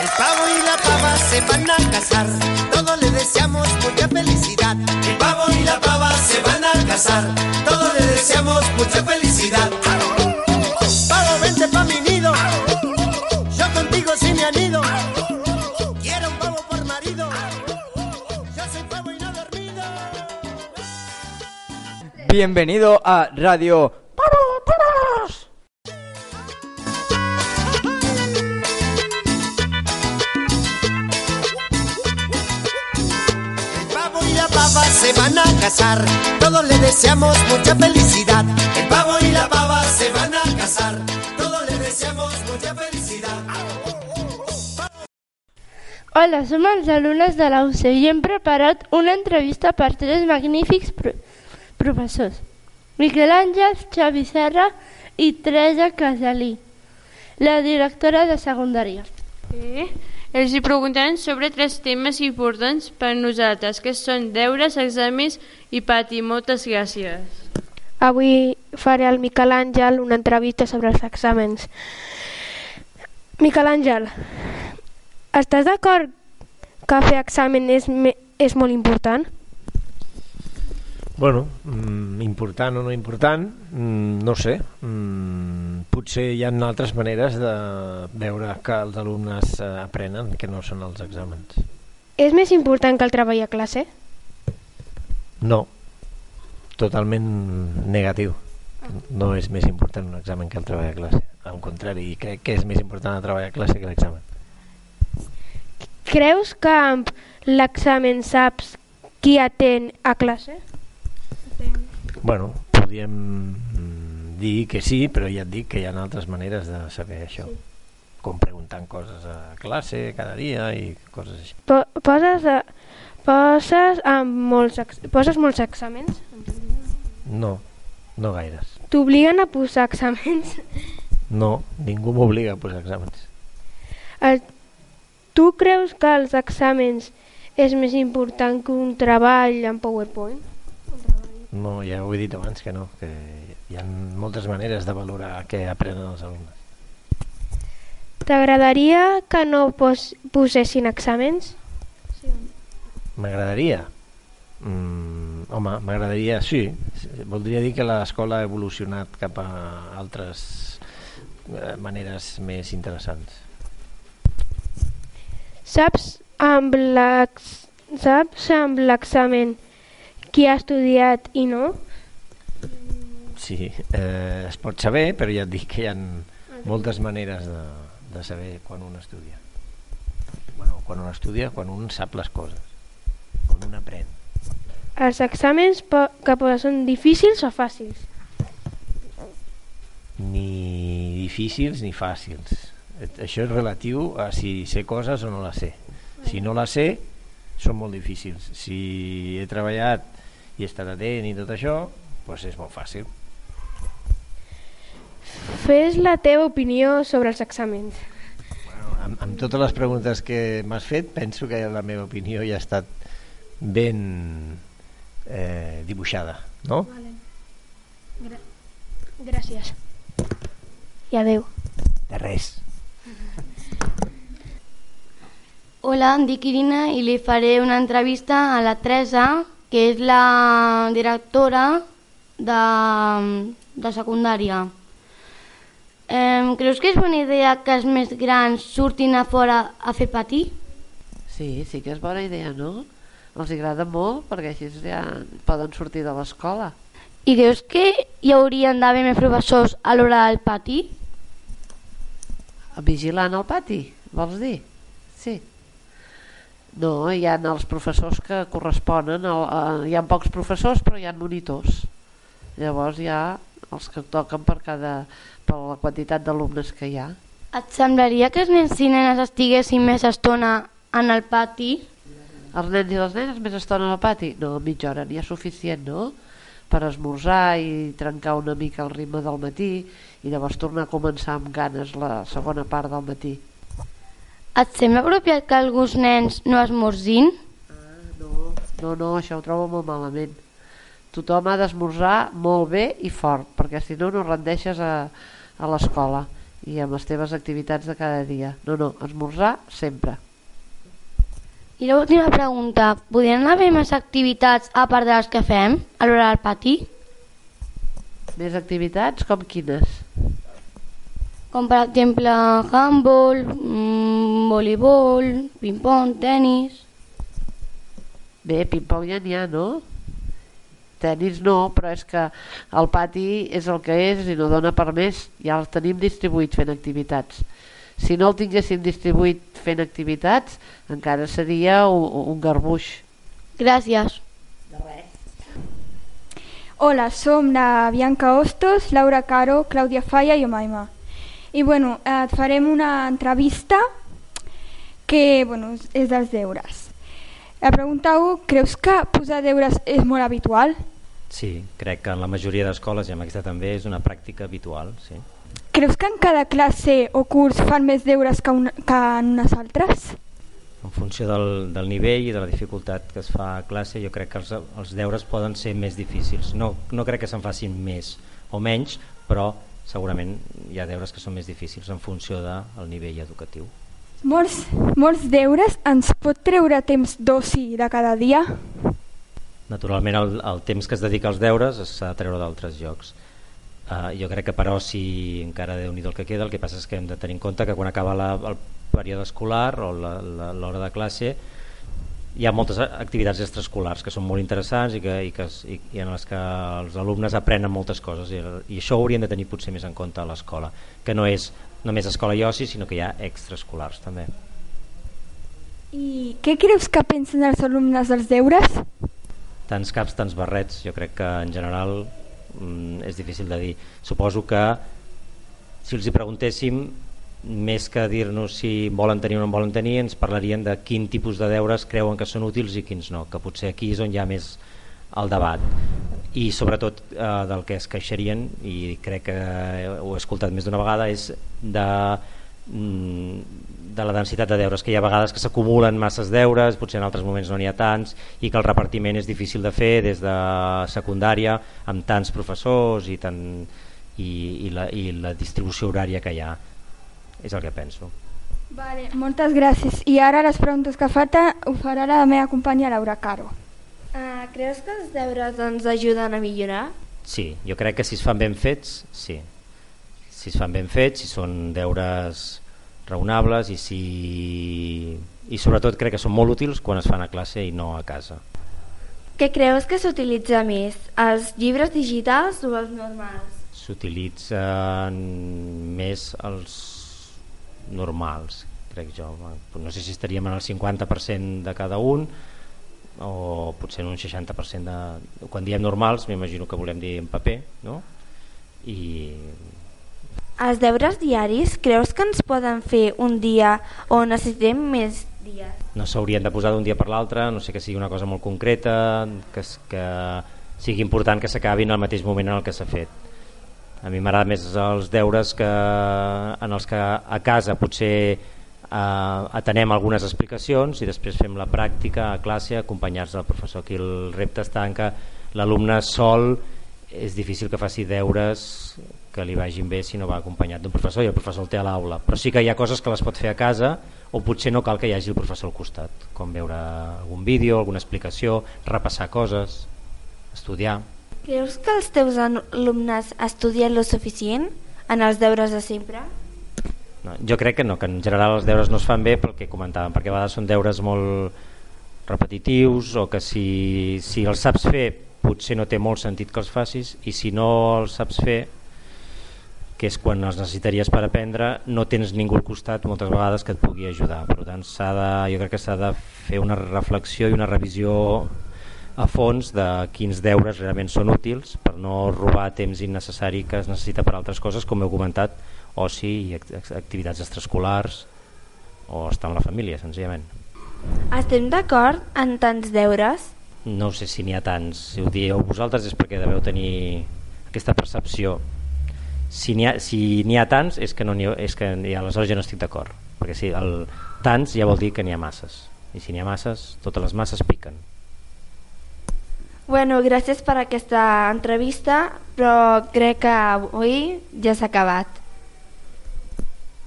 El pavo y la pava se van a casar, todos le deseamos mucha felicidad. El pavo y la pava se van a casar, todos le deseamos mucha felicidad. Pavo, vente pa' mi nido, yo contigo sí me anido. Quiero un pavo por marido, yo soy pavo y no dormido. Bienvenido a Radio a casar, todos le deseamos mucha felicidad. El pavo y la pava se van a casar, todos le deseamos mucha felicidad. Hola, som els alumnes de la UC i hem preparat una entrevista per tres magnífics pro professors. Miquel Àngel, Xavi Serra i Teresa Casalí, la directora de secundària. Eh? Els hi preguntem sobre tres temes importants per nosaltres, que són deures, exàmens i pati. Moltes gràcies. Avui faré al Miquel Àngel una entrevista sobre els exàmens. Miquel Àngel, estàs d'acord que fer examen és, és molt important? Bueno, mm, important o no important, mm, no sé. Mm, potser hi ha altres maneres de veure que els alumnes eh, aprenen que no són els exàmens. És més important que el treball a classe? No, totalment negatiu. No és més important un examen que el treball a classe. Al contrari, crec que és més important el treball a classe que l'examen. Creus que amb l'examen saps qui atén a classe? Bueno, podríem mm, dir que sí, però ja et dic que hi ha altres maneres de saber això. Com preguntant coses a classe cada dia i coses així. Po poses, a, poses, amb molts, poses molts exàmens? No, no gaires. T'obliguen a posar exàmens? No, ningú m'obliga a posar exàmens. El, tu creus que els exàmens és més important que un treball en PowerPoint? No, ja ho he dit abans que no, que hi ha moltes maneres de valorar què aprenen els alumnes. T'agradaria que no pos posessin exàmens? M'agradaria? Mm, home, m'agradaria, sí. Voldria dir que l'escola ha evolucionat cap a altres eh, maneres més interessants. Saps amb l'ex- saps amb l'examen qui ha estudiat i no? Sí, eh, es pot saber, però ja et dic que hi ha moltes maneres de, de saber quan un estudia. Bueno, quan un estudia, quan un sap les coses, quan un aprèn. Els exàmens que posen són difícils o fàcils? Ni difícils ni fàcils. Això és relatiu a si sé coses o no les sé. Si no les sé, són molt difícils. Si he treballat i he estat atent i tot això, doncs és molt fàcil. Fes la teva opinió sobre els exàmens. Amb, amb totes les preguntes que m'has fet, penso que la meva opinió ja ha estat ben eh, dibuixada, no? Gràcies. I adeu. De res. Hola, em dic Irina i li faré una entrevista a la Teresa, que és la directora de, de secundària. Eh, creus que és bona idea que els més grans surtin a fora a fer patir? Sí, sí que és bona idea, no? Els agrada molt perquè així ja poden sortir de l'escola. I creus que hi haurien d'haver més professors a l'hora del pati? Vigilant el pati, vols dir? Sí. No, hi ha els professors que corresponen, a, a, hi ha pocs professors però hi ha monitors. Llavors hi ha els que toquen per cada per la quantitat d'alumnes que hi ha. Et semblaria que els nens i nenes estiguessin més estona en el pati? Els nens i les nenes més estona al pati? No, mitja hora n'hi ha suficient, no? Per esmorzar i trencar una mica el ritme del matí i llavors tornar a començar amb ganes la segona part del matí. Et sembla apropiat que alguns nens no esmorzin? No, no, no, això ho trobo molt malament. Tothom ha d'esmorzar molt bé i fort, perquè si no no rendeixes a, a l'escola. i amb les teves activitats de cada dia. No, no, esmorzar sempre. I l'última pregunta, podrien haver més activitats a part de les que fem a l'hora del pati? Més activitats com quines? Com per exemple handball, voleibol, ping-pong, tennis... Bé, ping-pong ja n'hi ha, no? Tenis no, però és que el pati és el que és i no dona per més. Ja el tenim distribuït fent activitats. Si no el tinguéssim distribuït fent activitats, encara seria un, un garbuix. Gràcies. Hola, som la Bianca Hostos, Laura Caro, Clàudia Falla i Omaima. I bueno, et farem una entrevista que bueno, és dels deures. La pregunta 1, creus que posar deures és molt habitual? Sí, crec que en la majoria d'escoles, i amb aquesta també, és una pràctica habitual. Sí. Creus que en cada classe o curs fan més deures que, un, que en unes altres? En funció del, del nivell i de la dificultat que es fa a classe, jo crec que els, els deures poden ser més difícils. No, no crec que se'n facin més o menys, però segurament hi ha deures que són més difícils en funció del nivell educatiu. Molts, molts deures ens pot treure temps d'oci de cada dia? Naturalment el, el temps que es dedica als deures s'ha de treure d'altres llocs. Uh, jo crec que però si encara déu nhi el que queda, el que passa és que hem de tenir en compte que quan acaba la, el període escolar o l'hora de classe hi ha moltes activitats extraescolars que són molt interessants i, que, i, que, i en les que els alumnes aprenen moltes coses i, i això ho haurien de tenir potser més en compte a l'escola, que no és només escola i oci, sinó que hi ha extraescolars també. I què creus que pensen els alumnes dels deures? Tants caps, tants barrets, jo crec que en general mm, és difícil de dir. Suposo que si els hi preguntéssim més que dir-nos si volen tenir o no volen tenir, ens parlarien de quin tipus de deures creuen que són útils i quins no, que potser aquí és on hi ha més el debat i sobretot eh, del que es queixarien i crec que ho he escoltat més d'una vegada és de, mm, de la densitat de deures que hi ha vegades que s'acumulen masses deures potser en altres moments no n'hi ha tants i que el repartiment és difícil de fer des de secundària amb tants professors i, tant, i, i, la, i la distribució horària que hi ha. És el que penso. Vale, moltes gràcies. I ara les preguntes que falta ho farà la meva companya Laura Caro Uh, creus que els deures ens ajuden a millorar? Sí, jo crec que si es fan ben fets, sí. Si es fan ben fets, si són deures raonables i si i sobretot crec que són molt útils quan es fan a classe i no a casa. Què creus que s'utilitza més, els llibres digitals o els normals? S'utilitzen més els normals, crec jo. No sé si estaríem en el 50% de cada un, o potser en un 60% de... Quan diem normals, m'imagino que volem dir en paper, no? I... Els deures diaris creus que ens poden fer un dia o necessitem més dies? No s'haurien de posar d'un dia per l'altre, no sé que sigui una cosa molt concreta, que, que sigui important que s'acabin al mateix moment en el que s'ha fet. A mi m'agrada més els deures que, en els que a casa potser eh, atenem algunes explicacions i després fem la pràctica a classe acompanyats del professor. Aquí el repte està en que l'alumne sol és difícil que faci deures que li vagin bé si no va acompanyat d'un professor i el professor el té a l'aula però sí que hi ha coses que les pot fer a casa o potser no cal que hi hagi el professor al costat com veure algun vídeo, alguna explicació repassar coses estudiar Creus que els teus alumnes estudien lo suficient en els deures de sempre? No, jo crec que no, que en general els deures no es fan bé pel que comentàvem, perquè a vegades són deures molt repetitius o que si, si els saps fer potser no té molt sentit que els facis i si no els saps fer que és quan els necessitaries per aprendre no tens ningú al costat moltes vegades que et pugui ajudar. Per tant de, jo crec que s'ha de fer una reflexió i una revisió a fons de quins deures realment són útils per no robar temps innecessari que es necessita per altres coses com heu comentat oci i activitats extraescolars o estar amb la família, senzillament. Estem d'acord en tants deures? No sé si n'hi ha tants. Si ho dieu vosaltres és perquè deveu tenir aquesta percepció. Si n'hi ha, si ha tants és que, no ha, és que aleshores ja no estic d'acord. Perquè si el tants ja vol dir que n'hi ha masses. I si n'hi ha masses, totes les masses piquen. Bueno, gràcies per aquesta entrevista, però crec que avui ja s'ha acabat.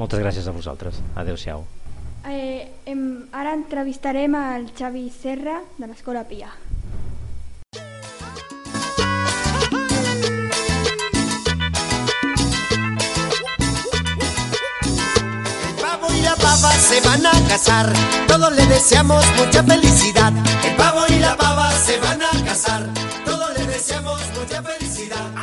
Moltes gràcies a vosaltres. Adéu-siau. Eh, em, ara entrevistarem al Xavi Serra de l'Escola Pia. pava se van a casar. Todos le deseamos mucha felicidad. El pavo y la pava se van a casar. Todos le deseamos mucha felicidad.